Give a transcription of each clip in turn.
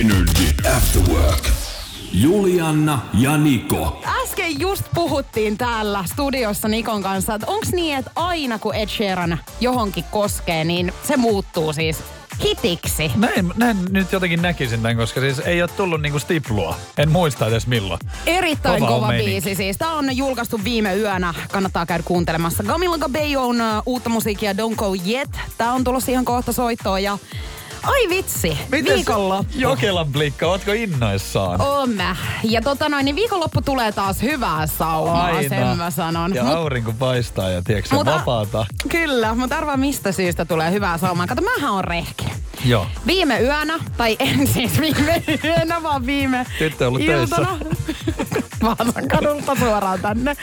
Energy After Work. Julianna ja Niko. Äsken just puhuttiin täällä studiossa Nikon kanssa, että onks niin, että aina kun Ed Sheeran johonkin koskee, niin se muuttuu siis hitiksi. Näin, näin nyt jotenkin näkisin tämän, koska siis ei ole tullut niinku stiplua. En muista edes milloin. Erittäin Kova kova, biisi siis. Tää on julkaistu viime yönä. Kannattaa käydä kuuntelemassa. Camila Cabello on uutta musiikkia Don't Go Yet. Tää on tulossa ihan kohta soittoon ja... Ai vitsi, viikonloppu. Jokelan blikka, ootko innoissaan? Oon mä. Ja tota noin, niin viikonloppu tulee taas hyvää saumaa, sen mä sanon. Ja Mut- aurinko paistaa ja tiedätkö, Mutta- vapaata. Kyllä, mutta arvaa mistä syystä tulee hyvää saumaa. Kato, mähän on rehki. Joo. Viime yönä, tai en siis viime yönä, vaan viime Tyttö on ollut iltana. Vaasan kadulta suoraan tänne.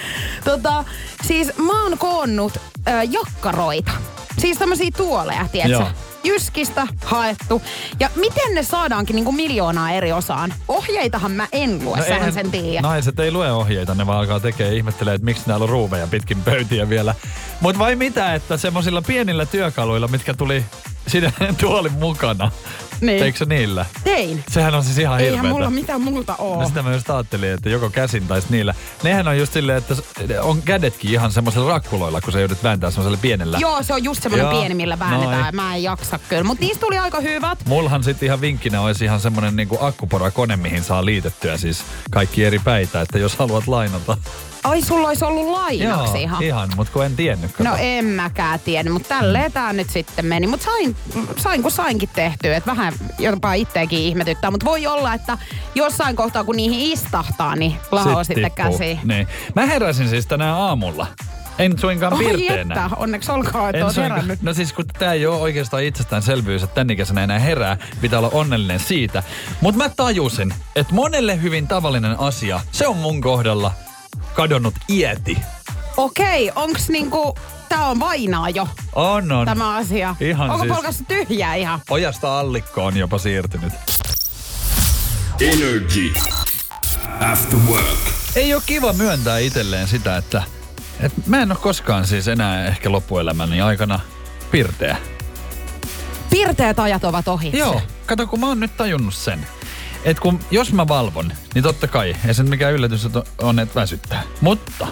Tota, siis mä oon koonnut äh, jakkaroita. Siis tämmösiä tuoleja, tietsä? Joo. Jyskistä haettu. Ja miten ne saadaankin niinku miljoonaa eri osaan? Ohjeitahan mä en lue, no sähän sen tiedät. Naiset ei lue ohjeita, ne vaan alkaa tekee ihmettelee, että miksi näillä on ruumeja pitkin pöytiä vielä. Mutta vai mitä, että semmoisilla pienillä työkaluilla, mitkä tuli siinä tuolin mukana. Niin. Teikö se niillä? Tein. Sehän on siis ihan Eihän hirveetä. mulla mitään muuta oo. No sitä mä just ajattelin, että joko käsin tai niillä. Nehän on just silleen, että on kädetkin ihan semmoisella rakkuloilla, kun sä joudut vääntää semmoisella pienellä. Joo, se on just semmoinen Joo, pieni, millä väännetään. Mä en jaksa kyllä. Mutta niistä tuli aika hyvät. Mullahan sitten ihan vinkkinä olisi ihan semmonen niinku akkuporakone, mihin saa liitettyä siis kaikki eri päitä, että jos haluat lainata. Ai, sulla olisi ollut lainaksi Joo, ihan. ihan, mutta kun en tiennyt. kato. No en mäkään tiennyt, mutta tälleen tää nyt sitten meni. Mutta sain, sain kun sainkin tehtyä, että vähän jopa itteekin ihmetyttää. Mutta voi olla, että jossain kohtaa kun niihin istahtaa, niin Sit sitten tippuu. käsiin. Niin. Mä heräsin siis tänään aamulla. En suinkaan Oi pirteenä. että, onneksi olkoon, että En oot suinkaan- herännyt. No siis kun tää ei ole oikeastaan itsestäänselvyys, että tän ikäisenä enää herää, pitää olla onnellinen siitä. Mutta mä tajusin, että monelle hyvin tavallinen asia, se on mun kohdalla kadonnut ieti. Okei, onks niinku, tää on vainaa jo, On, on. tämä asia. Ihan Onko siis- polkassa tyhjää ihan? Ojasta allikko on jopa siirtynyt. Energy After Work. Ei ole kiva myöntää itselleen sitä, että, että mä en ole koskaan siis enää ehkä loppuelämäni aikana pirteä. Pirteät ajat ovat ohi. Joo, kato kun mä oon nyt tajunnut sen. Että kun, jos mä valvon, niin totta kai, ei se mikään yllätys että on, että väsyttää. Mutta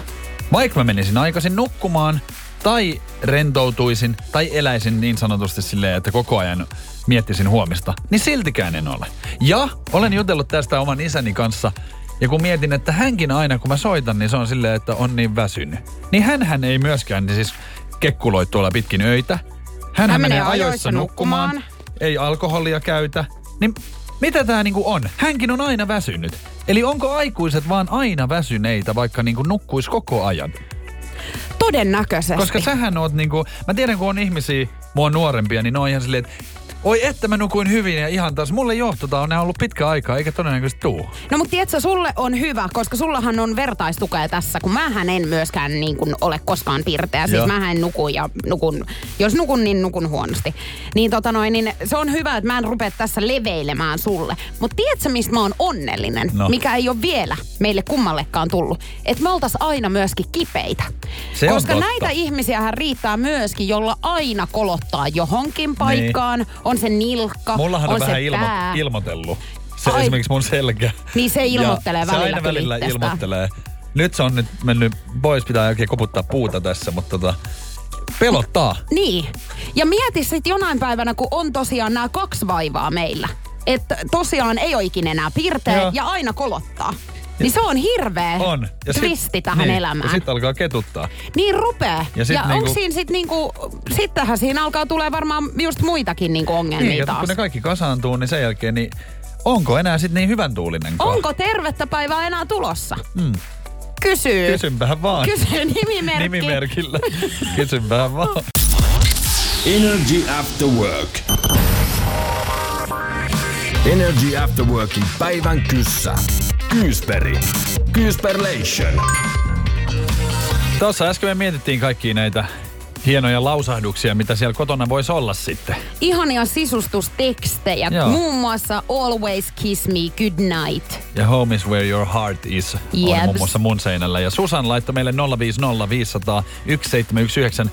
vaikka mä menisin aikaisin nukkumaan, tai rentoutuisin, tai eläisin niin sanotusti silleen, että koko ajan miettisin huomista, niin siltikään en ole. Ja olen jutellut tästä oman isäni kanssa, ja kun mietin, että hänkin aina kun mä soitan, niin se on silleen, että on niin väsynyt. Niin hän ei myöskään niin siis kekkuloi tuolla pitkin öitä. Hän, Hän menee ajoissa nukkumaan, nukkumaan. ei alkoholia käytä. Niin mitä tää niinku on? Hänkin on aina väsynyt. Eli onko aikuiset vaan aina väsyneitä, vaikka niinku nukkuis koko ajan? Todennäköisesti. Koska sähän oot niinku, mä tiedän kun on ihmisiä, mua nuorempia, niin ne on ihan silleen, että oi että mä nukuin hyvin ja ihan taas. Mulle johto on ollut pitkä aikaa, eikä todennäköisesti tuu. No mutta tiedätkö, sulle on hyvä, koska sullahan on vertaistukea tässä, kun mähän en myöskään niin kuin ole koskaan pirteä. Siis Joo. mähän en nuku ja nukun, jos nukun, niin nukun huonosti. Niin tota noin, niin se on hyvä, että mä en rupea tässä leveilemään sulle. Mutta tiedätkö, mistä mä oon onnellinen? No. Mikä ei ole vielä meille kummallekaan tullut. Että me oltais aina myöskin kipeitä. Se on koska totta. näitä ihmisiähän riittää myöskin, jolla aina kolottaa johonkin paikkaan. On se nilkka. Mullahan on, on vähän se ilmo- pää. ilmoitellut. Se Ai. esimerkiksi mun selkä. Niin se ilmoittelee ja välillä Se aina välillä ilmoittelee. Nyt se on nyt mennyt pois, pitää oikein koputtaa puuta tässä, mutta tota, pelottaa. Niin. Ja mieti sitten jonain päivänä, kun on tosiaan nämä kaksi vaivaa meillä. Että tosiaan ei ole ikinä enää pirteä Joo. ja aina kolottaa. Niin se on hirveä On. sit- twisti tähän niin, elämään. Ja sitten alkaa ketuttaa. Niin rupee. Ja Ja, sit ja niinku- onko siinä sitten niinku, sittenhän siinä alkaa tulee varmaan just muitakin niinku ongelmia Niin, taas. kun ne kaikki kasaantuu, niin sen jälkeen, niin onko enää sitten niin hyvän tuulinen Onko tervettä päivää enää tulossa? Mm. Kysyy. Kysynpähän vaan. Kysyy nimimerkki. Nimimerkillä. Kysynpähän vaan. Energy After Work. Energy After Workin päivän kyssä. Kyysperi. Kyysperlation. Tuossa äsken me mietittiin kaikkia näitä hienoja lausahduksia, mitä siellä kotona voisi olla sitten. Ihania sisustustekstejä. Joo. Muun muassa Always Kiss Me Goodnight. Ja Home is where your heart is on Jeps. muun muassa mun seinällä. Ja Susan laittoi meille 050 500 1719.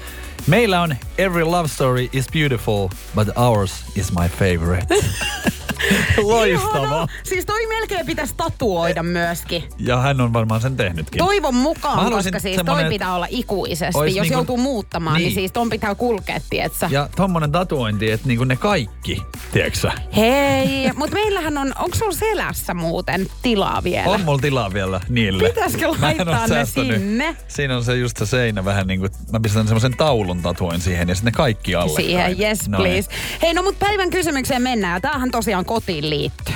Meillä on Every love story is beautiful, but ours is my favorite. Loistavaa. Ihana. Siis toi melkein pitäisi tatuoida myöskin. Ja hän on varmaan sen tehnytkin. Toivon mukaan, koska siis semmonen, toi pitää olla ikuisesti. Jos niinku- joutuu muuttamaan, niin. Niin. siis ton pitää kulkea, tietsä. Ja tommonen tatuointi, että niinku ne kaikki, tiedätkö sä? Hei, mutta meillähän on, onko sulla selässä muuten tilaa vielä? On mulla tilaa vielä niille. Pitäisikö laittaa ne sinne? Siinä on se just se seinä vähän niin kuin, mä pistän semmoisen taulun tatuoin siihen ja sitten ne kaikki alle. Siihen, kai. yes Noin. please. Hei, no mut päivän kysymykseen mennään. Tämähän tosiaan kotiin liittyy.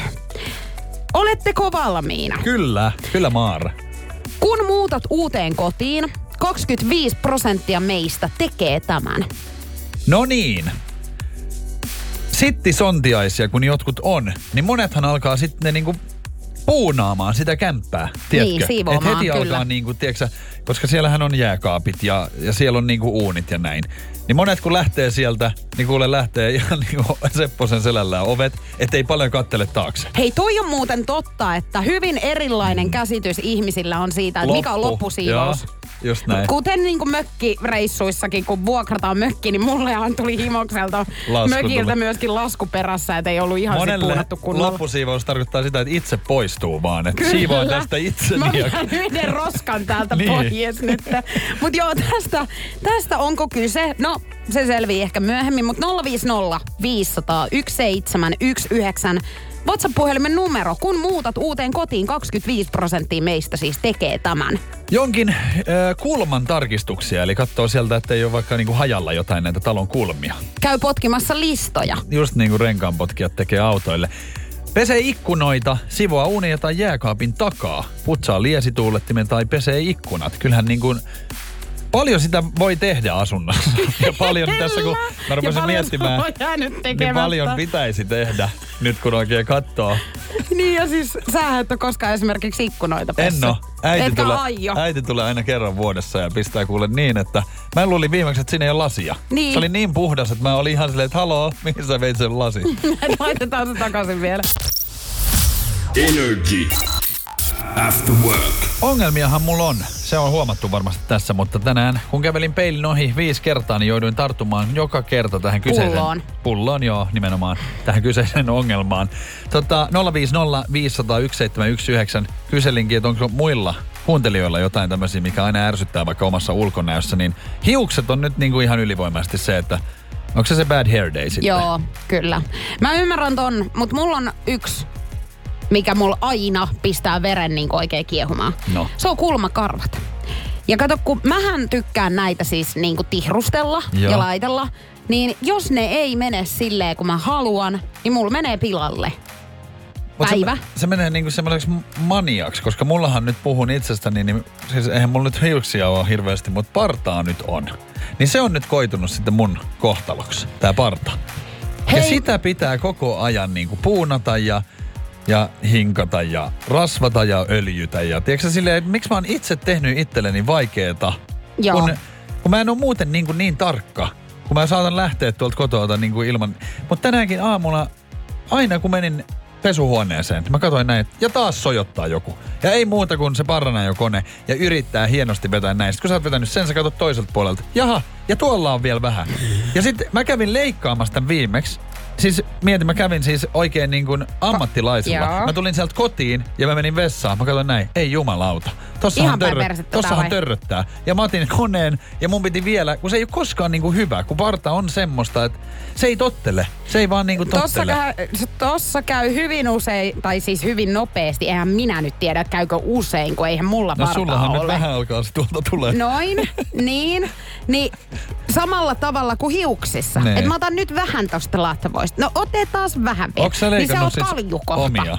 Oletteko valmiina? Kyllä, kyllä Maara. Kun muutat uuteen kotiin, 25 prosenttia meistä tekee tämän. No niin. Sittisontiaisia, kun jotkut on, niin monethan alkaa sitten niinku puunaamaan sitä kämppää, tiedätkö? Niin, siivoamaan, Et heti kyllä. alkaa niinku, tiedätkö, sä, koska siellähän on jääkaapit ja, ja siellä on niinku uunit ja näin. Niin monet kun lähtee sieltä, niin kuule lähtee ihan niinku Sepposen selällään ovet, ettei paljon kattele taakse. Hei, toi on muuten totta, että hyvin erilainen käsitys ihmisillä on siitä, että mikä on Loppu. loppusiivous. Joo, just näin. Kuten niin kuin mökkireissuissakin, kun vuokrataan mökki, niin mullehan tuli himokselta Lasku mökiltä tuli. myöskin lasku perässä, että ei ollut ihan Monelle puunattu kunnolla. loppusiivous tarkoittaa sitä, että itse poistuu vaan. Että siivoan tästä itseni. Mä vedän yhden roskan täältä Niin. pois nyt. Mutta joo, tästä, tästä onko kyse? No, se selvii ehkä myöhemmin, mutta 050 500 1719 WhatsApp-puhelimen numero. Kun muutat uuteen kotiin, 25 prosenttia meistä siis tekee tämän. Jonkin äh, kulman tarkistuksia, eli katsoo sieltä, että ei ole vaikka niinku hajalla jotain näitä talon kulmia. Käy potkimassa listoja. Just niin kuin renkaanpotkijat tekee autoille. Pesee ikkunoita, sivoaa uunia tai jääkaapin takaa, putsaa liesituulettimen tai pesee ikkunat. Kyllähän niin kuin paljon sitä voi tehdä asunnossa. Ja paljon tässä kun mä rupesin paljon miettimään, niin paljon pitäisi tehdä, nyt kun oikein katsoo. Niin ja siis sä et ole koskaan esimerkiksi ikkunoita pessy. En oo. Äiti Etkä tulee, aio. äiti tulee aina kerran vuodessa ja pistää kuule niin, että mä luulin viimeksi, että siinä ei ole lasia. Niin. Se oli niin puhdas, että mä olin ihan silleen, että haloo, mihin sä veit sen lasi? Laitetaan se takaisin vielä. Energy. After Work. Ongelmiahan mulla on. Se on huomattu varmasti tässä, mutta tänään kun kävelin peilin ohi viisi kertaa, niin jouduin tarttumaan joka kerta tähän kyseiseen... Pulloon. Pulloon, joo, nimenomaan tähän kyseiseen ongelmaan. Tota, 050 500 1719 kyselinkin, että onko muilla kuuntelijoilla jotain tämmöisiä, mikä aina ärsyttää vaikka omassa ulkonäössä, niin hiukset on nyt niinku ihan ylivoimaisesti se, että onko se se bad hair day sitten? Joo, kyllä. Mä ymmärrän ton, mutta mulla on yksi, mikä mulla aina pistää veren niin oikein kiehumaan. No. Se on kulmakarvat. Ja kato, kun mähän tykkään näitä siis niin kuin tihrustella Joo. ja laitella, niin jos ne ei mene silleen, kun mä haluan, niin mulla menee pilalle. Mut Päivä. Se, se menee niinku semmoiseksi maniaksi, koska mullahan nyt puhun itsestäni, niin siis eihän mulla nyt hiuksia ole hirveästi, mutta partaa nyt on. Niin se on nyt koitunut sitten mun kohtaloksi, tää parta. Hei. Ja sitä pitää koko ajan niinku puunata ja, ja hinkata ja rasvata ja öljytä. Ja tiedätkö silleen, että miksi mä oon itse tehnyt itselleni vaikeeta, Joo. kun, kun mä en ole muuten niin, kuin niin tarkka, kun mä saatan lähteä tuolta kotoa niin kuin ilman. Mutta tänäänkin aamulla, aina kun menin pesuhuoneeseen, mä katsoin näin, ja taas sojottaa joku. Ja ei muuta kuin se parranaajokone ja yrittää hienosti vetää näin. Sitten kun sä oot vetänyt sen, sä katsot toiselta puolelta. Jaha, ja tuolla on vielä vähän. Ja sitten mä kävin leikkaamassa tämän viimeksi. Siis mietin, mä kävin siis oikein niin kuin ammattilaisilla. Joo. Mä tulin sieltä kotiin ja mä menin vessaan. Mä katsoin näin, ei jumalauta. Tossahan, törrö, tää tossahan törröttää. Ja mä otin koneen ja mun piti vielä, kun se ei ole koskaan niinku hyvä, kun parta on semmoista, että se ei tottele. Se ei vaan niinku Tossa tottele. käy, tossa käy hyvin usein, tai siis hyvin nopeasti. Eihän minä nyt tiedä, että käykö usein, kun eihän mulla No partaa sullahan nyt ole. vähän alkaa se tuolta tulee. Noin, niin. Niin samalla tavalla kuin hiuksissa. Nee. Et mä otan nyt vähän tosta latvoista. No otetaan vähän vielä. Onko sä niin se leikannut on siis kaljukohta. omia?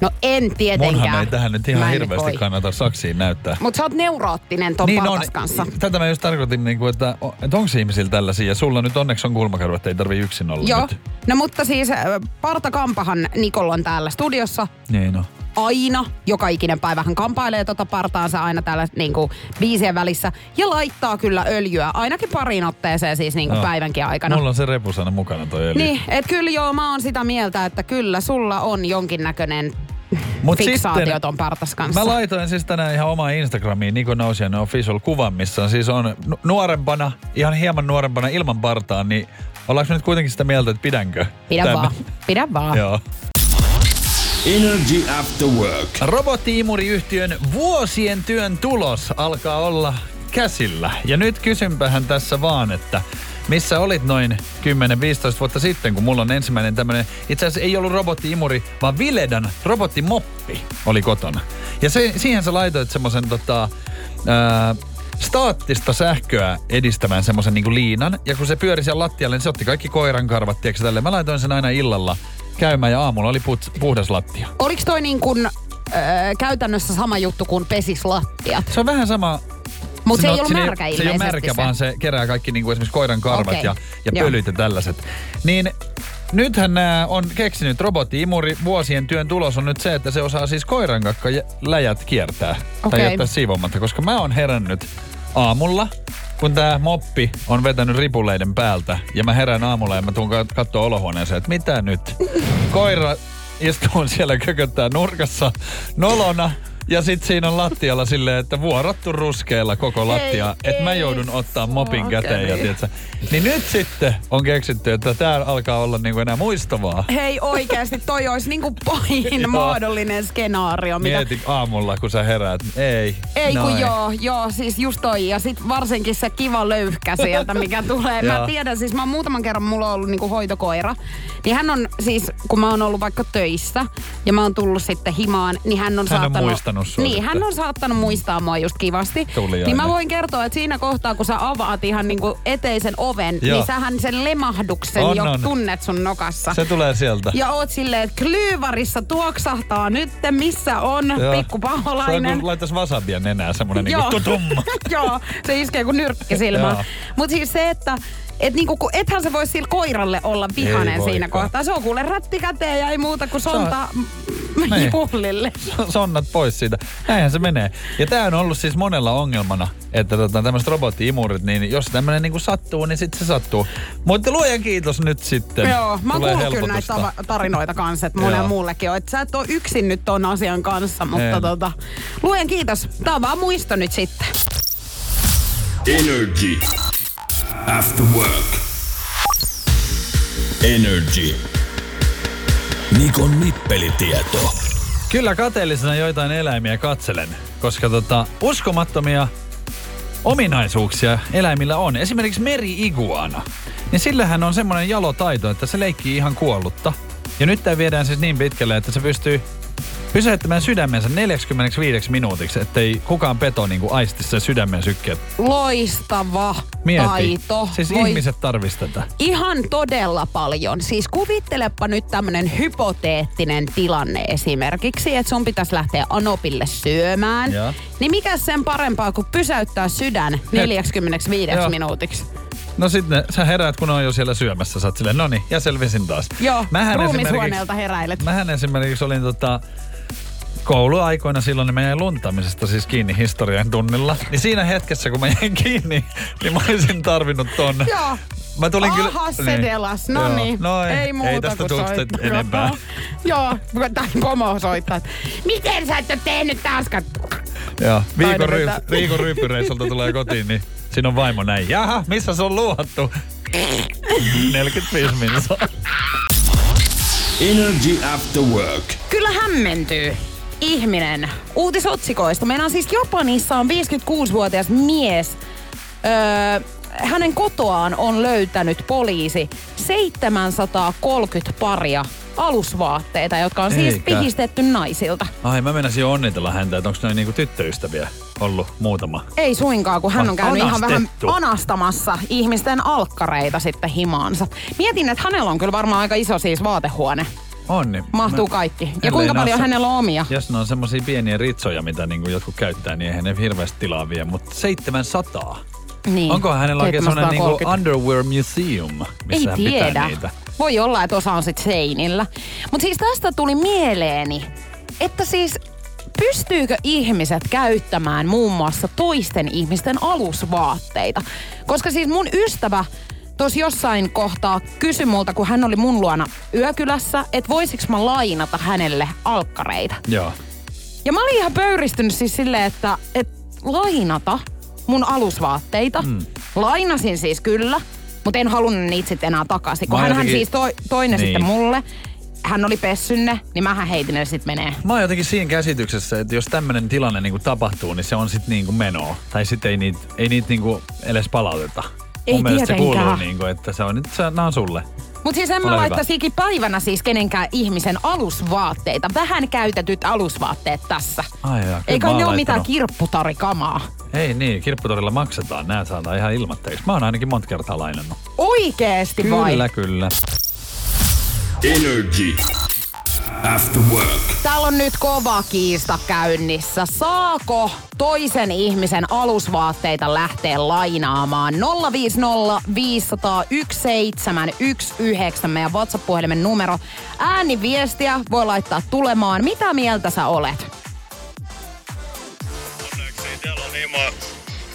No en tietenkään. Munhan ei tähän nyt ihan hirveästi voi. kannata saksiin näyttää. Mut sä oot neuroottinen ton niin partas kanssa. Tätä mä just tarkoitin, niin kuin, että, että onko ihmisillä tällaisia. Ja sulla nyt onneksi on kulmakarvat, ei tarvi yksin olla Joo. nyt. No mutta siis äh, Parta Kampahan Nikol on täällä studiossa Niin no. Aina, joka ikinen päivä hän kampailee tota partaansa aina täällä niinku biisien välissä ja laittaa kyllä öljyä ainakin pariin otteeseen siis niinku Joo. päivänkin aikana. Mulla on se repusana mukana toi öljy. Niin, et kyllä joo, mä oon sitä mieltä, että kyllä sulla on jonkinnäköinen Mut fiksaatio sitten- ton partas kanssa. Mä laitoin siis tänään ihan omaan Instagramiin Niko Nousian official kuvan, missä on siis on nu- nuorempana, ihan hieman nuorempana ilman partaa, niin ollaanko nyt kuitenkin sitä mieltä, että pidänkö? Pidä Tämä- vaan, pidä vaan. Joo. Energy After Work. Robottiimuriyhtiön vuosien työn tulos alkaa olla käsillä. Ja nyt kysympähän tässä vaan, että missä olit noin 10-15 vuotta sitten, kun mulla on ensimmäinen tämmönen, itse asiassa ei ollut robottiimuri, vaan Viledan robottimoppi oli kotona. Ja se, siihen sä laitoit semmoisen tota, ää, staattista sähköä edistämään semmoisen niinku liinan. Ja kun se pyöri siellä lattialle, niin se otti kaikki koiran karvat, tiedätkö, tälleen. Mä laitoin sen aina illalla käymään ja aamulla oli puts, puhdas lattia. Oliko toi niin kuin, öö, käytännössä sama juttu kuin pesis lattiat? Se on vähän sama. Mut se ei on- ollut märkä Se ei ole märkä, se. vaan se kerää kaikki niin kuin esimerkiksi koiran karvat Okei. ja, ja Joo. pölyt ja tällaiset. Niin nythän nämä on keksinyt robotti-imuri. Vuosien työn tulos on nyt se, että se osaa siis koiran läjät kiertää. Tai Okei. jättää siivoamatta, koska mä oon herännyt aamulla, kun tää moppi on vetänyt ripuleiden päältä. Ja mä herään aamulla ja mä tuun kat- kattoo olohuoneeseen, että mitä nyt? Koira istuu siellä kököttää nurkassa nolona. Ja sit siinä on lattialla silleen, että vuorottu ruskeella koko lattia, että mä joudun ottaa mopin käteen. Ja tiiätkö, niin nyt sitten on keksitty, että tää alkaa olla niinku enää muistavaa. Hei oikeasti, toi olisi niinku pahin mahdollinen skenaario. Mitä... Mieti aamulla, kun sä heräät. Ei. Ei kun noin. joo, joo, siis just toi. Ja sit varsinkin se kiva löyhkä sieltä, mikä tulee. Mä tiedän, siis mä oon muutaman kerran, mulla on ollut niinku hoitokoira. Niin hän on siis, kun mä oon ollut vaikka töissä ja mä oon tullut sitten himaan, niin hän on Hän on saattanut... muistanut sua Niin, sitten. hän on saattanut muistaa mua just kivasti. Tuliainen. Niin mä voin kertoa, että siinä kohtaa, kun sä avaat ihan niinku eteisen oven, Joo. niin sähän sen lemahduksen On, jo on. tunnet sun nokassa. Se tulee sieltä. Ja oot silleen, että klyyvarissa tuoksahtaa nyt, missä on Joo. pikku Se on paholainen. kun laittaisi wasabia nenää semmonen niinku tutum. Joo, se iskee kuin nyrkki silmään. Mutta siis se, että et niinku, kun ethän se voi sillä koiralle olla vihanen Ei siinä voikaan. kohtaa. Se on kuule rätti käteen ja ei muuta kuin sonta Niin. juhlille. sonnat pois siitä. Näinhän se menee. Ja tämä on ollut siis monella ongelmana, että tota, tämmöiset robotti-imurit, niin jos tämmöinen niinku sattuu, niin sitten se sattuu. Mutta luojan kiitos nyt sitten. Joo, mä oon kuullut kyllä näitä tarinoita kanssa, että Joo. muullekin on. Että sä et ole yksin nyt ton asian kanssa, mutta En. tota, luojan kiitos. Tää on vaan muisto nyt sitten. Energy. After Work. Energy. Nikon nippelitieto. Kyllä kateellisena joitain eläimiä katselen, koska tota, uskomattomia ominaisuuksia eläimillä on. Esimerkiksi meri-iguana. Niin sillähän on semmoinen jalotaito, että se leikkii ihan kuollutta. Ja nyt tämä viedään siis niin pitkälle, että se pystyy pysäyttämään sydämensä 45 minuutiksi, ettei kukaan peto niin kuin aisti sen sydämen sykkeet. Loistava Mieti. taito. Siis Voi ihmiset tarvitsisi tätä. Ihan todella paljon. Siis kuvittelepa nyt tämmönen hypoteettinen tilanne esimerkiksi, että sun pitäisi lähteä Anopille syömään. Joo. Niin mikä sen parempaa kuin pysäyttää sydän 45 Joo. minuutiksi? No sitten sä heräät, kun on jo siellä syömässä. Sä oot silleen, no niin, ja selvisin taas. Joo, Mähän ruumishuoneelta heräilet. Mähän esimerkiksi olin tota, kouluaikoina silloin niin meidän luntamisesta siis kiinni historian tunnilla. Niin siinä hetkessä, kun mä jäin kiinni, niin mä olisin tarvinnut ton. Joo. Mä tulin kyllä... Aha, se delas. No Joo. niin. No ei, ei muuta ei tästä kuin tule soit- sitten enempää. Joo, tai pomo soittaa. Miten sä et ole tehnyt taaskaan? Joo. Viikon, ryy, viikon ryyppyreissulta tulee kotiin, niin siinä on vaimo näin. Jaha, missä se on luohattu? 45 minuuttia. Energy After Work. Kyllä hämmentyy ihminen uutisotsikoista. Meillä on siis Japanissa on 56-vuotias mies. Öö, hänen kotoaan on löytänyt poliisi 730 paria alusvaatteita, jotka on siis Eikä. pihistetty naisilta. Ai, mä menisin jo onnitella häntä, että onko noin niinku tyttöystäviä ollut muutama. Ei suinkaan, kun hän on käynyt ihan vähän Anastettu. anastamassa ihmisten alkkareita sitten himaansa. Mietin, että hänellä on kyllä varmaan aika iso siis vaatehuone. On, niin Mahtuu mä- kaikki. Ja ellei kuinka paljon nassa- hänellä on omia? Jos ne on semmosia pieniä ritsoja, mitä niinku jotkut käyttää, niin eihän ne hirveästi tilaa vie, mutta 700. Niin. Onko hänellä oikein semmoinen niinku 730? underwear museum, missä Ei hän tiedä. pitää niitä? Voi olla, että osa on sit seinillä. Mutta siis tästä tuli mieleeni, että siis pystyykö ihmiset käyttämään muun muassa toisten ihmisten alusvaatteita? Koska siis mun ystävä tuossa jossain kohtaa kysyi multa, kun hän oli mun luona yökylässä, että voisiks mä lainata hänelle alkkareita. Joo. Ja mä olin ihan pöyristynyt siis silleen, että, että lainata mun alusvaatteita. Mm. Lainasin siis kyllä, mutta en halunnut niitä sitten enää takaisin. Kun hän jotenkin- siis toi, toi ne Niin. sitten mulle. Hän oli pessynne, niin mähän heitin ne sitten menee. Mä oon jotenkin siinä käsityksessä, että jos tämmöinen tilanne niinku tapahtuu, niin se on sitten niinku menoa. Tai sitten ei niitä ei niit niinku edes palauteta. Ei Mun mielestä se tietenkään. kuuluu niinku, että se on nyt, se, nää on sulle. Mutta siis en mä laittaisi ikipäivänä siis kenenkään ihmisen alusvaatteita. Vähän käytetyt alusvaatteet tässä. Ai jaa, Eikä ne ole mitään kirpputarikamaa. Ei niin, kirpputorilla maksetaan. Nää saadaan ihan ilmatteeksi. Mä oon ainakin monta kertaa lainannut. Oikeesti vai? Kyllä, kyllä. Energy. After work. Täällä on nyt kova kiista käynnissä. Saako toisen ihmisen alusvaatteita lähteä lainaamaan? 050 500 1719 meidän WhatsApp-puhelimen numero. Ääniviestiä voi laittaa tulemaan. Mitä mieltä sä olet? Onneksi itsellä on niin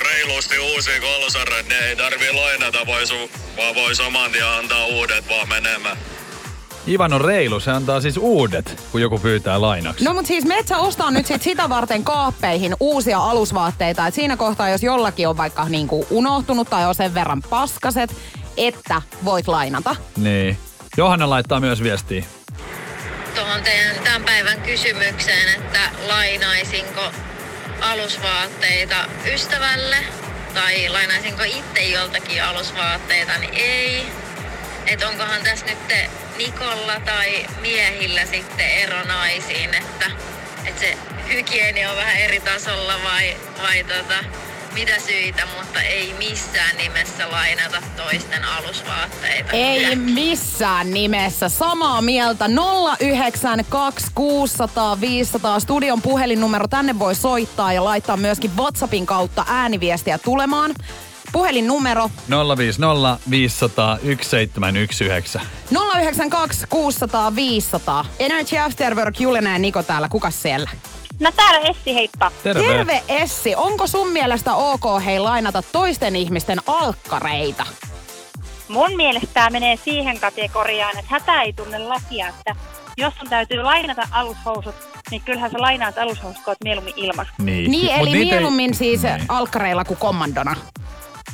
reilusti uusia kolsaret, ne ei tarvii lainata, voi su- vaan voi saman tien antaa uudet vaan menemään. Ivan on reilu, se antaa siis uudet, kun joku pyytää lainaksi. No mutta siis metsä ostaa nyt sit sitä varten kaappeihin uusia alusvaatteita. Et siinä kohtaa, jos jollakin on vaikka niinku unohtunut tai on sen verran paskaset, että voit lainata. Niin. Johanna laittaa myös viestiä. tuohon teidän tämän päivän kysymykseen, että lainaisinko alusvaatteita ystävälle tai lainaisinko itse joltakin alusvaatteita, niin ei. Että onkohan tässä nyt te Nikolla tai miehillä sitten ero naisiin, että, että se hygienia on vähän eri tasolla vai, vai tota, mitä syitä, mutta ei missään nimessä lainata toisten alusvaatteita. Ei missään nimessä. Samaa mieltä. 092 600 500 studion puhelinnumero. Tänne voi soittaa ja laittaa myöskin WhatsAppin kautta ääniviestiä tulemaan. Puhelinnumero 050 500 1719. 092 600 500. Energy After Work, ja Niko täällä. Kukas siellä? No täällä Essi, heippa. Terve. Terve Essi. Onko sun mielestä ok hei lainata toisten ihmisten alkkareita? Mun mielestä tämä menee siihen kategoriaan, että hätä ei tunne lakia, että jos sun täytyy lainata alushousut, niin kyllähän sä lainaat alushousut koot mieluummin ilman. Niin, Niin, eli niitä ei- mieluummin siis Niin. alkkareilla kuin kommandona.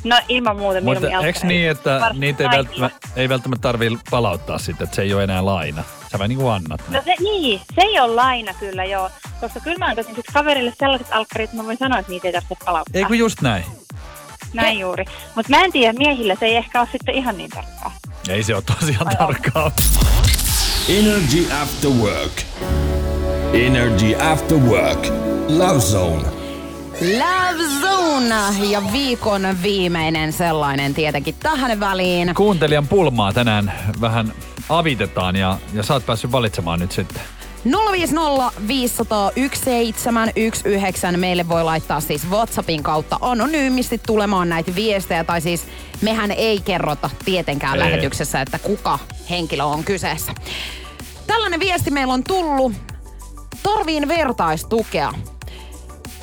No ilman muuta Mutta eikö niin, että Varsinkin niitä ei välttämättä, ei välttämättä tarvii palauttaa sitten, että se ei ole enää laina. Sä vähän niin kuin annat ne. No se, niin, se ei ole laina kyllä joo. Koska kyllä mä antaisin sit kaverille sellaiset alkkarit, että mä voin sanoa, että niitä ei tarvitse palauttaa. Ei kun just näin. Näin juuri. Mutta mä en tiedä, miehillä se ei ehkä ole sitten ihan niin tarkkaa. Ei se ole tosiaan tarkkaa. Energy After Work. Energy After Work. Love Zone. Love Zone ja viikon viimeinen sellainen tietenkin tähän väliin. Kuuntelijan pulmaa tänään vähän avitetaan ja, ja sä oot päässyt valitsemaan nyt sitten. 050 500 1719 meille voi laittaa siis WhatsAppin kautta anonyymisti tulemaan näitä viestejä. Tai siis mehän ei kerrota tietenkään Ei. lähetyksessä, että kuka henkilö on kyseessä. Tällainen viesti meillä on tullut. Tarviin vertaistukea.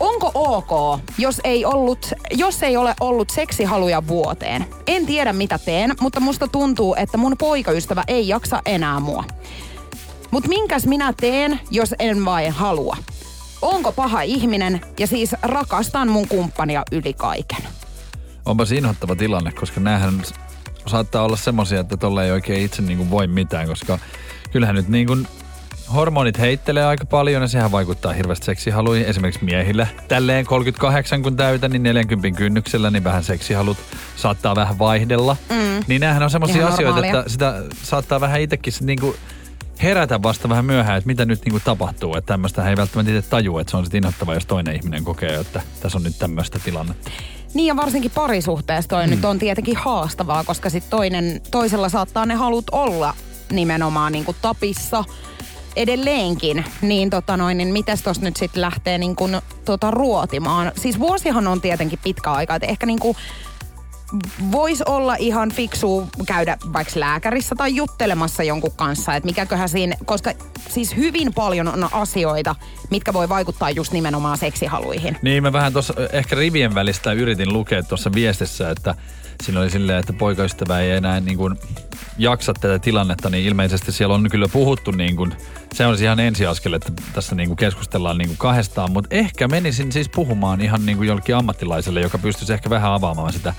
Onko ok, jos ei, ollut, jos ei ole ollut seksihaluja vuoteen? En tiedä mitä teen, mutta musta tuntuu, että mun poikaystävä ei jaksa enää mua. Mut minkäs minä teen, jos en vain halua? Onko paha ihminen ja siis rakastan mun kumppania yli kaiken? Onpa inhottava tilanne, koska näähän saattaa olla semmosia, että tolle ei oikein itse niin kuin voi mitään, koska kyllähän nyt niin kuin hormonit heittelee aika paljon ja sehän vaikuttaa hirveästi seksihaluihin. Esimerkiksi miehillä tälleen 38 kun täytän, niin 40 kynnyksellä, niin vähän seksihalut saattaa vähän vaihdella. Mm. Niin näähän on semmoisia asioita, normaalia. että sitä saattaa vähän itsekin sit niinku herätä vasta vähän myöhään, että mitä nyt niinku tapahtuu. Että tämmöistä ei välttämättä itse tajua, että se on sitten inhottavaa, jos toinen ihminen kokee, että tässä on nyt tämmöistä tilannetta. Niin ja varsinkin parisuhteessa toi mm. nyt on tietenkin haastavaa, koska sit toinen, toisella saattaa ne halut olla nimenomaan niin kuin tapissa edelleenkin, niin, tota noin, niin mites tos nyt sitten lähtee niin kuin, tota, ruotimaan? Siis vuosihan on tietenkin pitkä aika, että ehkä niin voisi olla ihan fiksu käydä vaikka lääkärissä tai juttelemassa jonkun kanssa, että mikäköhän siinä, koska siis hyvin paljon on asioita, mitkä voi vaikuttaa just nimenomaan seksihaluihin. Niin, mä vähän tuossa ehkä rivien välistä yritin lukea tuossa viestissä, että siinä oli silleen, että poikaystävä ei enää niin kuin jaksa tätä tilannetta, niin ilmeisesti siellä on kyllä puhuttu niin kuin, se on ihan ensiaskel, että tässä niin kuin keskustellaan niin kuin kahdestaan, mutta ehkä menisin siis puhumaan ihan niin kuin jollekin ammattilaiselle, joka pystyisi ehkä vähän avaamaan sitä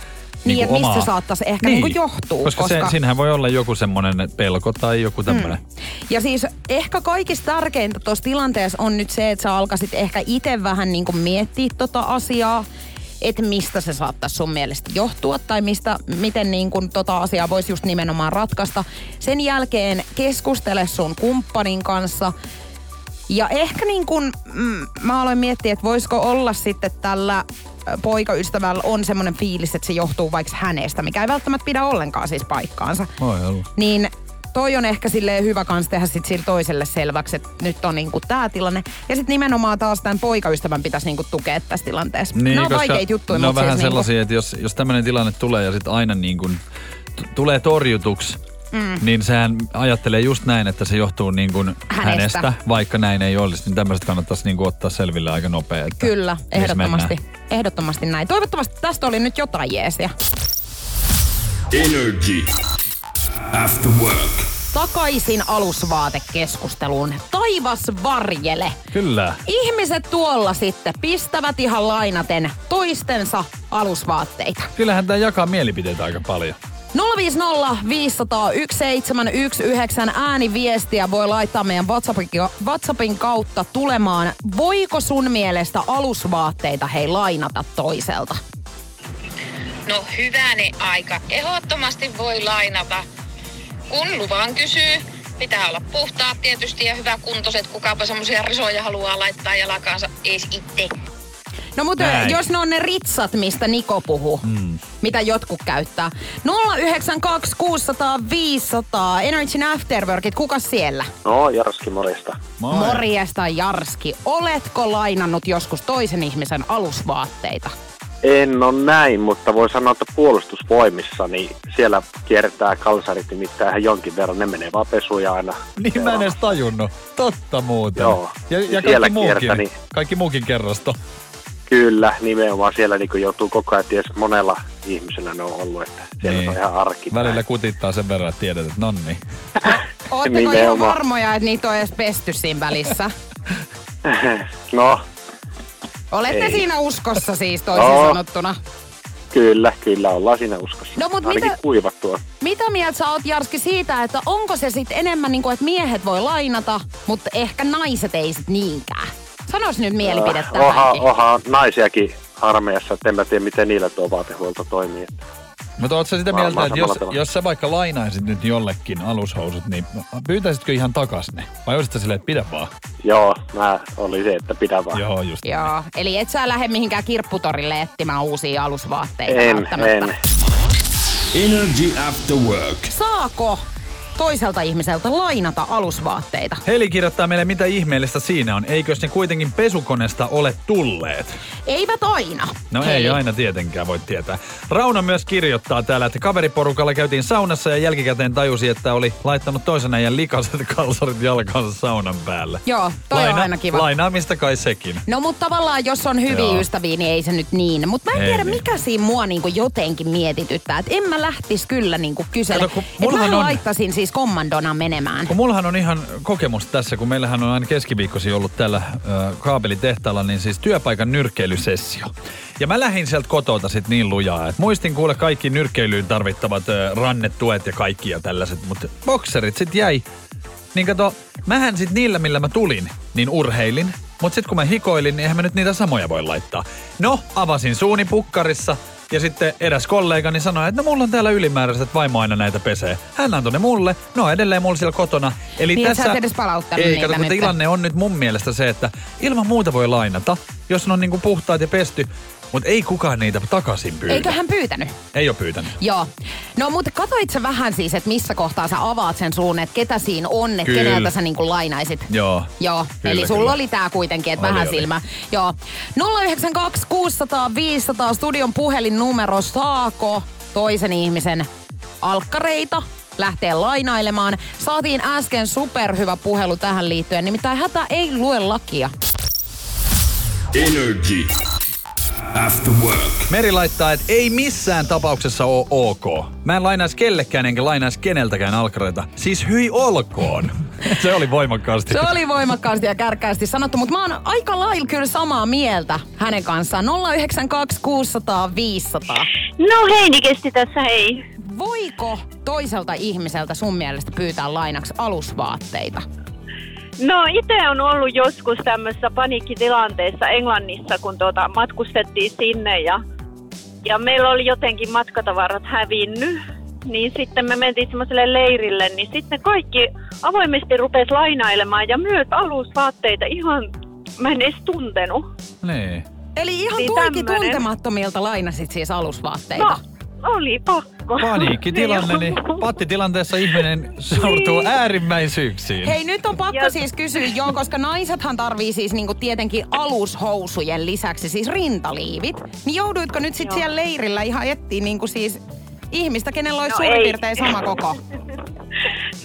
Niin, niin että mistä omaa... se saattaisi ehkä niin. Niin johtuu. Koska, koska... Se, siinähän voi olla joku semmoinen pelko tai joku tämmöinen. Mm. Ja siis ehkä kaikista tärkeintä tuossa tilanteessa on nyt se, että sä alkaisit ehkä itse vähän niin kuin miettiä tota asiaa että mistä se saattaisi sun mielestä johtua tai mistä, miten niin kuin tota asiaa voisi just nimenomaan ratkaista. Sen jälkeen keskustele sun kumppanin kanssa ja ehkä niin kuin, mm, mä aloin miettiä, että voisiko olla sitten tällä poikaystävällä on semmoinen fiilis, että se johtuu vaikka hänestä, mikä ei välttämättä pidä ollenkaan siis paikkaansa. Voi olla. Niin toi on ehkä sille hyvä kans tehdä sit sille toiselle selväksi, että nyt on niinku tää tilanne. Ja sitten nimenomaan taas tämän poikaystävän pitäisi niinku tukea tässä tilanteessa. Niin, ne on vaikeita juttuja, Ne on mutta vähän siis sellaisia, niinku... että jos, jos tämmöinen tilanne tulee ja sitten aina niin kuin t- tulee torjutuksi, Mm. Niin sehän ajattelee just näin, että se johtuu niin kuin hänestä. hänestä, vaikka näin ei olisi. Niin tämmöiset kannattaisi niin kuin ottaa selville aika nopea. Että Kyllä, ehdottomasti. Ehdottomasti näin. Toivottavasti tästä oli nyt jotain jeesiä. Energy. After work. Takaisin alusvaatekeskusteluun. Taivas varjele. Kyllä. Ihmiset tuolla sitten pistävät ihan lainaten toistensa alusvaatteita. Kyllähän tämä jakaa mielipiteitä aika paljon. 050 500 1719 ääniviestiä voi laittaa meidän WhatsAppin, WhatsAppin kautta tulemaan. Voiko sun mielestä alusvaatteita hei lainata toiselta? No hyväni aika. Ehdottomasti voi lainata, kun luvan kysyy. Pitää olla puhtaat tietysti ja hyvä kuntoiset. Kukapa semmoisia risoja haluaa laittaa jalkaansa ees itse. No mutta Näin. jos ne on ne ritsat, mistä Niko puhuu, mm. mitä jotkut käyttää. 092 600 500, Energy Afterworkit, kuka siellä? No, Jarski, morjesta. Moi. Morjesta, Jarski. Oletko lainannut joskus toisen ihmisen alusvaatteita? En ole näin, mutta voi sanoa, että puolustusvoimissa, niin siellä kiertää kalsarit nimittäin ihan jonkin verran. Ne menee vaan pesuja aina. Niin mä en edes tajunnut. Totta muuten. Joo. Ja, ja siellä kaikki, muukin, kiertä, niin... kaikki muukin kerrasto. Kyllä, nimenomaan siellä niin joutuu koko ajan, ties monella ihmisellä ne on ollut, että siellä niin. on ihan arki. Välillä kutittaa sen verran, että tiedät, että nonni. Oletteko ihan varmoja, että niitä on edes pesty siinä välissä? no. Olette ei. siinä uskossa siis toisin no. sanottuna? Kyllä, kyllä, ollaan siinä uskossa. No, mutta Ainakin mitä, kuivattua. Mitä mieltä sä oot, Jarski, siitä, että onko se sitten enemmän niin kuin, että miehet voi lainata, mutta ehkä naiset ei sit niinkään? Sanois nyt mielipide uh, oha, oha, naisiakin armeijassa, että en mä tiedä, miten niillä tuo vaatehuolto toimii. Mutta ootko sitä mieltä, että jos, jos sä vaikka lainaisit nyt jollekin alushousut, niin pyytäisitkö ihan takas ne? Vai olisitko silleen, että pidä vaan? Joo, mä olin se, että pidä vaan. Joo, just. Joo, eli et sä lähde mihinkään kirpputorille etsimään uusia alusvaatteita En, en. Energy After Work. Saako toiselta ihmiseltä lainata alusvaatteita. Heli kirjoittaa meille, mitä ihmeellistä siinä on. Eikös ne kuitenkin pesukonesta ole tulleet? Eivät aina. No Heli. ei aina tietenkään voi tietää. Rauna myös kirjoittaa täällä, että kaveriporukalla käytiin saunassa ja jälkikäteen tajusi, että oli laittanut toisen ajan likaset kalsarit jalkansa saunan päälle. Joo, toi Laina, on aina kiva. Lainaamista kai sekin. No mutta tavallaan, jos on hyviä Joo. ystäviä, niin ei se nyt niin. Mutta mä en ei tiedä, niin. mikä siinä mua niinku jotenkin mietityttää. Että en mä lähtisi kyllä niinku kyselemään. Mä on... laittaisin siis kommandona menemään. Kun mullahan on ihan kokemus tässä, kun meillähän on aina keskiviikkosi ollut täällä äh, kaapelitehtaalla, niin siis työpaikan nyrkkeilysessio. Ja mä lähdin sieltä kotota sit niin lujaa, että muistin kuule kaikki nyrkkeilyyn tarvittavat äh, rannetuet ja kaikki ja tällaiset, mutta bokserit sit jäi. Niin kato, mähän sit niillä, millä mä tulin, niin urheilin. Mutta sitten kun mä hikoilin, niin eihän mä nyt niitä samoja voi laittaa. No, avasin suuni pukkarissa, ja sitten eräs kollegani sanoi, että no mulla on täällä ylimääräiset vaimo aina näitä pesee. Hän antoi ne mulle, no edelleen mulla siellä kotona. Eli niin, tässä, edes palauttanut ei, kato, tilanne on nyt mun mielestä se, että ilman muuta voi lainata. jos ne on niinku puhtaat ja pesty, mutta ei kukaan niitä takaisin pyydä. Eikö hän pyytänyt? Ei ole pyytänyt. Joo. No mutta katsoit sä vähän siis, että missä kohtaa sä avaat sen suun, että ketä siinä on, että Kyllä. keneltä sä niinku lainaisit. Joo. Joo, Kyllä, eli sulla kyllä. oli tää kuitenkin, että vähän oli. silmä. Joo. 092 600 500 studion puhelinnumero. Saako toisen ihmisen alkkareita lähteä lainailemaan? Saatiin äsken superhyvä puhelu tähän liittyen, nimittäin hätä ei lue lakia. Energy. After work. Meri laittaa, että ei missään tapauksessa ole ok. Mä en lainaisi kellekään enkä lainaisi keneltäkään alkareita. Siis hyi olkoon. Se oli voimakkaasti. Se oli voimakkaasti ja kärkkäästi sanottu, mutta mä oon aika lailla kyllä samaa mieltä hänen kanssaan. 092 600 500. No Heini kesti tässä, hei. Voiko toiselta ihmiseltä sun mielestä pyytää lainaksi alusvaatteita? No itse on ollut joskus tämmöisessä paniikkitilanteessa Englannissa, kun tuota, matkustettiin sinne ja, ja meillä oli jotenkin matkatavarat hävinnyt. Niin sitten me mentiin semmoiselle leirille, niin sitten kaikki avoimesti rupes lainailemaan ja myös alusvaatteita ihan, mä en edes tuntenut. Niin. Eli ihan Niin tuikin tämmönen. tuntemattomilta lainasit siis alusvaatteita. No, oli pakko. Paniikkitilanne, niin pattitilanteessa ihminen sortuu Niin. äärimmäisyyksiin. Hei, nyt on pakko Ja- siis kysyä, joo, koska naisethan tarvii siis niinku tietenkin alushousujen lisäksi siis rintaliivit. Niin jouduitko nyt sit Joo. siellä leirillä ihan etsiä niinku siis ihmistä, kenellä olisi No suurin ei. piirtein sama koko?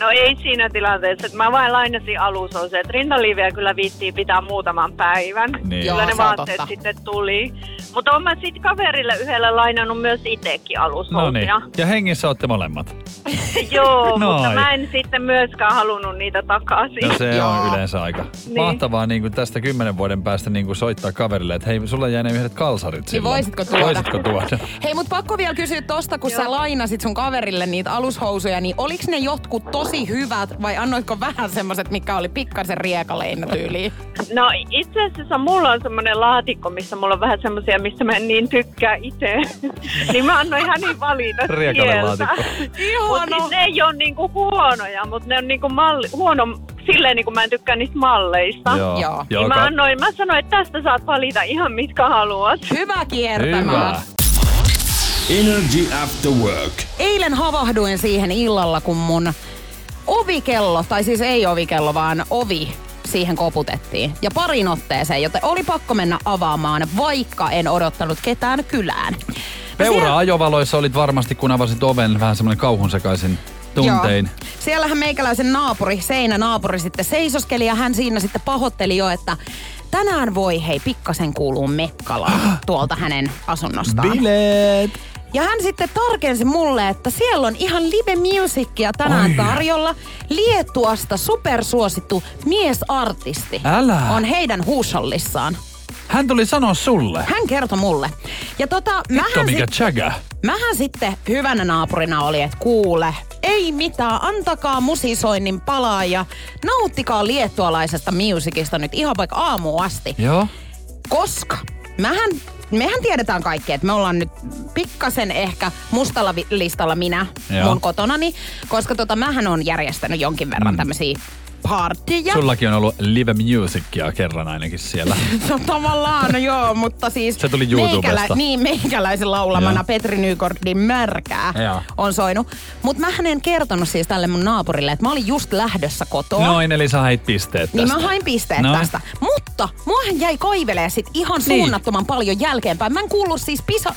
No ei siinä tilanteessa, että mä vain lainasin alushousua. Että rintaliiviä kyllä viittiin pitää muutaman päivän. Niin. Joo, Kyllä ne se on vaatteet totta. sitten tuli. Mutta oon mä sitten kaverille yhdelle lainannut myös itsekin alushousuja. No niin. Ja hengissä olette molemmat. Joo, Noin. mutta mä en sitten myöskään halunnut niitä takaisin. No se Joo. on yleensä aika Niin. mahtavaa niin kuin tästä kymmenen vuoden päästä niin kuin soittaa kaverille, että hei, sulla jäi ne yhdet kalsarit silloin. voisitko tuoda? Voisitko tuoda? Hei, mut pakko vielä kysyä tosta, kun sä lainasit sun kaverille niitä alushousuja, niin oliks ne jotkut tosi hyvät vai annoitko vähän semmoset, mikä oli pikkasen riekaleina tyyliin? No itse asiassa mulla on semmoinen laatikko, missä mulla on vähän semmoisia, missä mä en niin tykkää itse. niin mä annoin hänen valita Riekalelaatikko. Ihana! siis ne ei ole niinku huonoja, mutta ne on niinku malli, huono silleen, niinku mä en tykkää niistä malleista. Joo. Joo. Niin mä, annoin, mä sanoin, että tästä saat valita ihan mitkä haluat. Hyvä kiertämään. Hyvä. Energy After Work. Eilen havahduin siihen illalla, kun mun ovikello, tai siis ei ovikello, vaan ovi siihen koputettiin. Ja parin otteeseen, joten oli pakko mennä avaamaan, vaikka en odottanut ketään kylään. Peura ajovaloissa olit varmasti, kun avasit oven, vähän semmoinen kauhun sekaisin tuntein. Joo. Siellähän meikäläisen naapuri, seinänaapuri sitten seisoskeli ja hän siinä sitten pahoitteli jo, että tänään voi hei pikkasen kuuluu mekkalaa tuolta hänen asunnostaan. Bileet! Ja hän sitten tarkensi mulle, että siellä on ihan live musicia tänään Oi. tarjolla. Liettuasta supersuosittu miesartisti Älä. on heidän huusollissaan. Hän tuli sanoa sulle. Hän kertoi mulle. Ja tota, mähän, mikä sit, chaga. mähän sitten hyvänä naapurina oli, että kuule, ei mitään, antakaa musisoinnin palaa ja nauttikaa liettualaisesta musicista nyt ihan vaikka aamuun asti. Joo. Koska mähän, mehän tiedetään kaikki, että me ollaan nyt pikkasen ehkä mustalla listalla minä Joo. mun kotonani, koska tota, mähän on järjestänyt jonkin verran mm. tämmöisiä partyja. Sullakin on ollut live musicia kerran ainakin siellä. No tavallaan, no joo, mutta siis... Se tuli YouTubesta. niin, meikäläisen laulamana Joo. Petri Nykordin Märkää Joo. on soinut. Mutta mä en kertonut siis tälle mun naapurille, että mä olin just lähdössä kotoa. Noin, eli sä hait pisteet Niin tästä. mä hain pisteet No. tästä. Mutta muahan jäi kaivelee sit ihan Niin. suunnattoman paljon jälkeenpäin. Mä en kuullut siis pisa...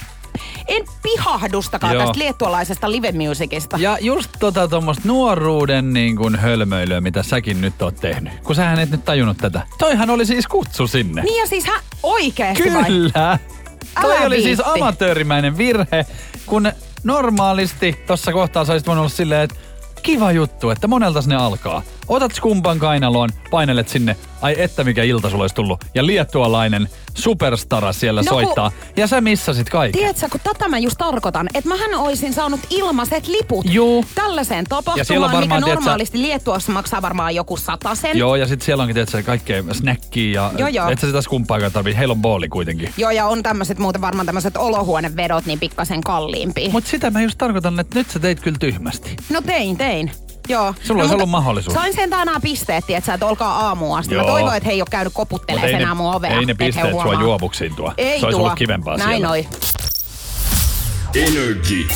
En pihahdustakaan Joo. tästä liettualaisesta live musicista. Ja just tota tuommoista nuoruuden niin kuin hölmöilyä, mitä säkin nyt oot tehnyt. Kun sähän et nyt tajunnut tätä. Toihan oli siis kutsu sinne. Niin ja siis hän oikeesti vai? Kyllä. Toi Älä oli siis viitti. amatöörimäinen virhe, kun normaalisti tossa kohtaa sä olisit voinut olla silleen, että kiva juttu, että monelta ne alkaa. Otat skumpan kainaloon, painelet sinne, ai että mikä ilta sulla olisi tullut. Ja liettualainen superstara siellä No kun- soittaa. Ja sä missasit kaiken. Tiedätkö, kun tätä mä just tarkoitan, että mähän oisin saanut ilmaiset liput Juu. tällaiseen Ja tapahtumaan, mikä varmaan, tiedätkö- normaalisti Liettuassa maksaa varmaan joku sen. Joo, ja sitten siellä onkin tietysti kaikkea snackia ja Joo, joo. et sä sitä skumpaakaan tarvii. Heillä on booli kuitenkin. Joo, ja on tämmöiset muuten varmaan tämmöiset olohuonevedot niin pikkasen kalliimpia. Mutta sitä mä just tarkoitan, että nyt sä teit kyllä tyhmästi. No tein, tein. Joo. Sulla olisi mutta ollut mahdollisuus. Sain sen tänään pisteet, että olkaa aamuun asti. Mä Joo. toivon, että he ei ole käynyt koputtelemaan sen aamun ovea. ei ne pisteet sua juovuksiin tuo. Ei Se olisi tuo. ollut kivempaa Näin siellä. oi. Energy.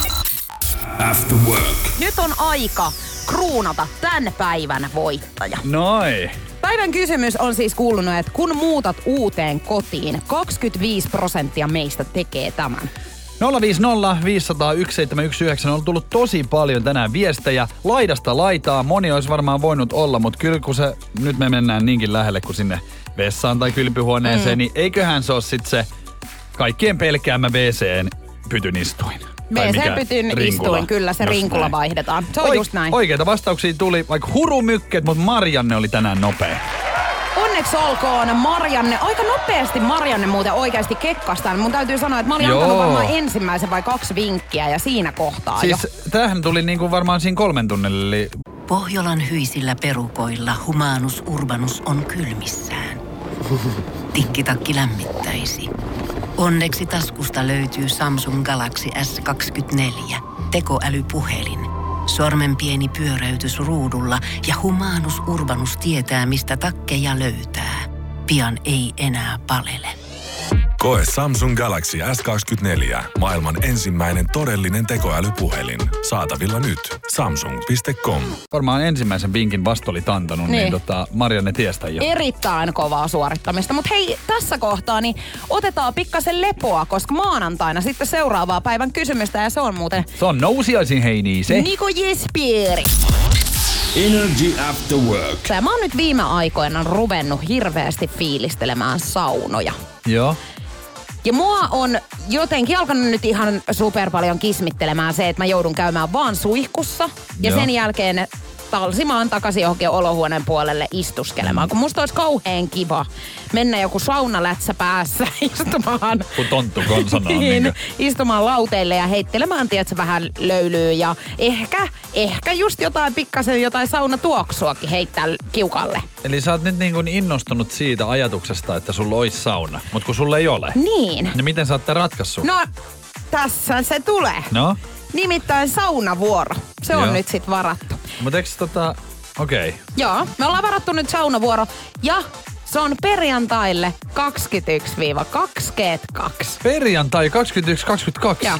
After work. Nyt on aika kruunata tämän päivän voittaja. Noi. Päivän kysymys on siis kuulunut, että kun muutat uuteen kotiin, 25 prosenttia meistä tekee tämän. 050 500 1719 on tullut tosi paljon tänään viestejä. Laidasta laitaa. Moni olisi varmaan voinut olla, mutta kyllä kun se, nyt me mennään niinkin lähelle kuin sinne vessaan tai kylpyhuoneeseen, mm. niin eiköhän se ole sitten se kaikkien pelkäämä WCn pytyn istuin. WC-pytyn Rinkula. istuin, kyllä se Just rinkula näin. vaihdetaan. Se on Oi- just näin. Oikeita vastauksia tuli vaikka hurumykket, mutta Marianne oli tänään nopea. Onneksi olkoon Marianne. Aika nopeasti Marianne muuten oikeasti kekkastaan. Mun täytyy sanoa, että mä olin Joo. antanut varmaan ensimmäisen vai kaksi vinkkiä ja siinä kohtaa Siis jo. tämähän tuli niinku varmaan siinä kolmen tunnilla, eli Pohjolan hyisillä perukoilla humanus urbanus on kylmissään. Tikkitakki lämmittäisi. Onneksi taskusta löytyy Samsung Galaxy S24 tekoälypuhelin. Sormen pieni pyöräytys ruudulla ja humanus urbanus tietää, mistä takkeja löytää. Pian ei enää palele. Koe Samsung Galaxy S24. Maailman ensimmäinen todellinen tekoälypuhelin. Saatavilla nyt. Samsung.com. varmaan ensimmäisen vinkin vasta oli antanut, niin, Niin. tota, Marianne tiestä jo. Erittäin kovaa suorittamista. Mutta hei, tässä kohtaa niin otetaan pikkasen lepoa, koska maanantaina sitten seuraavaa päivän kysymystä ja se on muuten Se on nousiaisin heini se. Niko Jespieri. Energy After Work. Mä oon nyt viime aikoina ruvennut hirveästi fiilistelemään saunoja. Joo. Ja mua on jotenkin alkanut nyt ihan super paljon kismittelemään se, että mä joudun käymään vaan suihkussa. Ja Joo. sen jälkeen talsimaan takaisin johonkin olohuoneen puolelle istuskelemaan. Kun musta olisi kauhean kiva mennä joku saunalätsä päässä istumaan. Kun tonttu konsana on niin, niin istumaan lauteille ja heittelemään, tiedätkö, vähän löylyä ja ehkä, ehkä just jotain pikkasen jotain saunatuoksuakin heittää kiukalle. Eli sä oot nyt niin kuin innostunut siitä ajatuksesta, että sulla olisi sauna, mutta kun sulla ei ole. Niin. Niin miten sä ootte ratkaissut? No, tässä se tulee. No? Nimittäin saunavuoro. Se on Joo. nyt sit varattu. Mutta eikö tota... Okei. Okay. Joo, me ollaan varattu nyt saunavuoro ja se on perjantaille 21-22. Perjantai 21.22. Joo.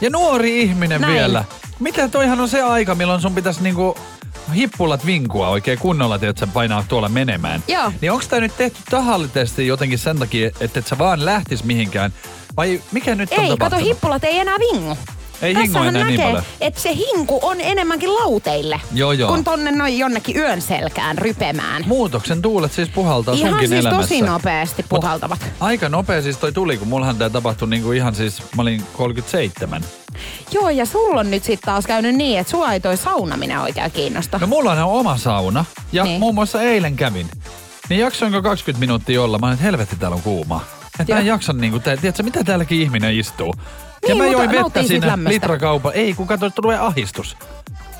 Ja nuori ihminen Näin. vielä. Mitä toihan on se aika, milloin sun pitäisi niinku hippulat vinkua oikein kunnolla, että sä painaa tuolla menemään. Joo. Niin onko tämä nyt tehty tahallisesti jotenkin sen takia, että et sä vaan lähtis mihinkään? Vai mikä nyt on Ei, kato, hippulat ei enää vingu. Ei Tässähän enää niin näkee, paljon. että se hinku on enemmänkin lauteille. Joo, joo. Kun tonne noin jonnekin yön selkään rypemään. Muutoksen tuulet siis puhaltaa Ihan sunkin siis elämässä. tosi nopeasti Mut puhaltavat. Aika nopea siis toi tuli, kun mullahan tää tapahtui niinku ihan siis, mä olin 37. Joo, ja sulla on nyt sitten taas käynyt niin, että sua ei toi saunaminen oikein kiinnosta. No mulla on oma sauna ja niin. Niin. muun muassa eilen kävin. Niin jaksoinko 20 minuuttia olla? Mä olin, että helvetti täällä on kuumaa. Että mä en jaksa niinku, tiedätkö mitä täälläkin ihminen istuu? Ja Niin, mä mutta join vettä lämmöstä. litrakaupa. Ei, kun katsoin, että tulee ahistus.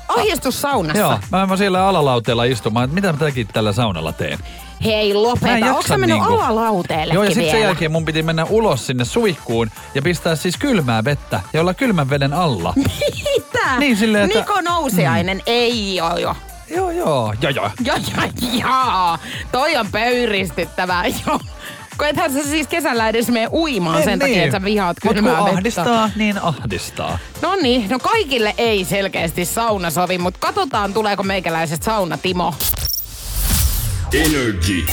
Ahdistus saunassa. Joo, mä mä siellä alalauteella istumaan, että mitä mä tämäkin tällä saunalla teen. Hei, Mä en lopeta. Onko sä mennyt niinku. alalauteellekin Joo, ja sitten sen jälkeen mun piti mennä ulos sinne suihkuun ja pistää siis kylmää vettä ja olla kylmän veden alla. Mitä? Niin, silleen, että- Niko Nousiainen, ei oo jo. joo, joo, ja joo. Ja, ja, ja. Toi on pöyristyttävää, joo. Kun ethän sä siis kesällä edes mene uimaan En sen takia, että sä vihaat kylmää kun vettä. ahdistaa, niin ahdistaa. No niin, no kaikille ei selkeästi sauna sovi, mutta katsotaan tuleeko meikäläisestä sauna Timo. Energy.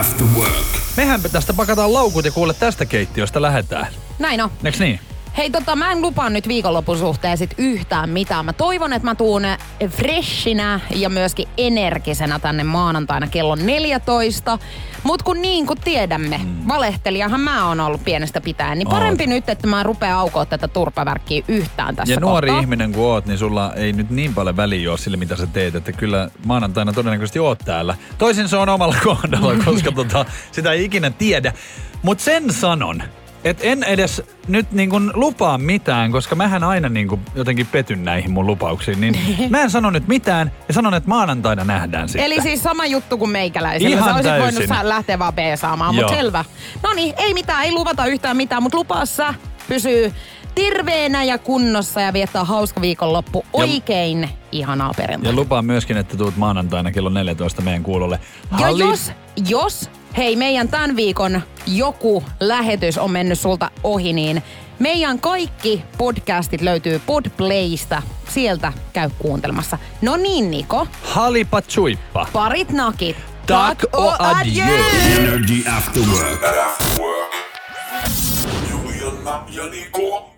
After work. Mehän tästä pakataan laukut ja kuule tästä keittiöstä lähetään. Näin on. Eiks niin? Hei tota, mä en lupaa nyt viikonlopun suhteen sit yhtään mitään. Mä toivon, että mä tuun freshinä ja myöskin energisenä tänne maanantaina kello 14. Mut kun niin kuin tiedämme, mm. valehtelijahan mä oon ollut pienestä pitäen, niin Oot. parempi nyt, että mä rupean aukoa tätä turpavärkkiä yhtään tässä Ja nuori kohtaa. ihminen kun oot, niin sulla ei nyt niin paljon väliä ole sille, mitä sä teet. Että kyllä maanantaina todennäköisesti oot täällä. Toisin se on omalla kohdalla, koska tota, sitä ei ikinä tiedä. Mutta sen sanon, että en edes nyt niin kuin lupaa mitään, koska mähän aina niin kuin jotenkin petyn näihin mun lupauksiin. Niin mä en sano nyt mitään ja sanon, että maanantaina nähdään sitten. Eli siis sama juttu kuin meikäläisellä. Ihan Sä olisit täysin. voinut lähteä vaan peesaamaan, mutta selvä. No niin, ei mitään, ei luvata yhtään mitään, mutta lupaa sä pysyy terveenä ja kunnossa ja viettää hauska viikonloppu. Oikein ihanaa Ja perjantai. lupaan myöskin, että tuut maanantaina kello 14 meidän kuulolle. Ja Halli- jos, jos, hei meidän tämän viikon joku lähetys on mennyt sulta ohi, niin meidän kaikki podcastit löytyy Podplaysta. Sieltä käy kuuntelemassa. No niin, Niko. Halipa chuippa. Parit nakit. Tack och adjö. Energy After Work. Juliana ja Niko.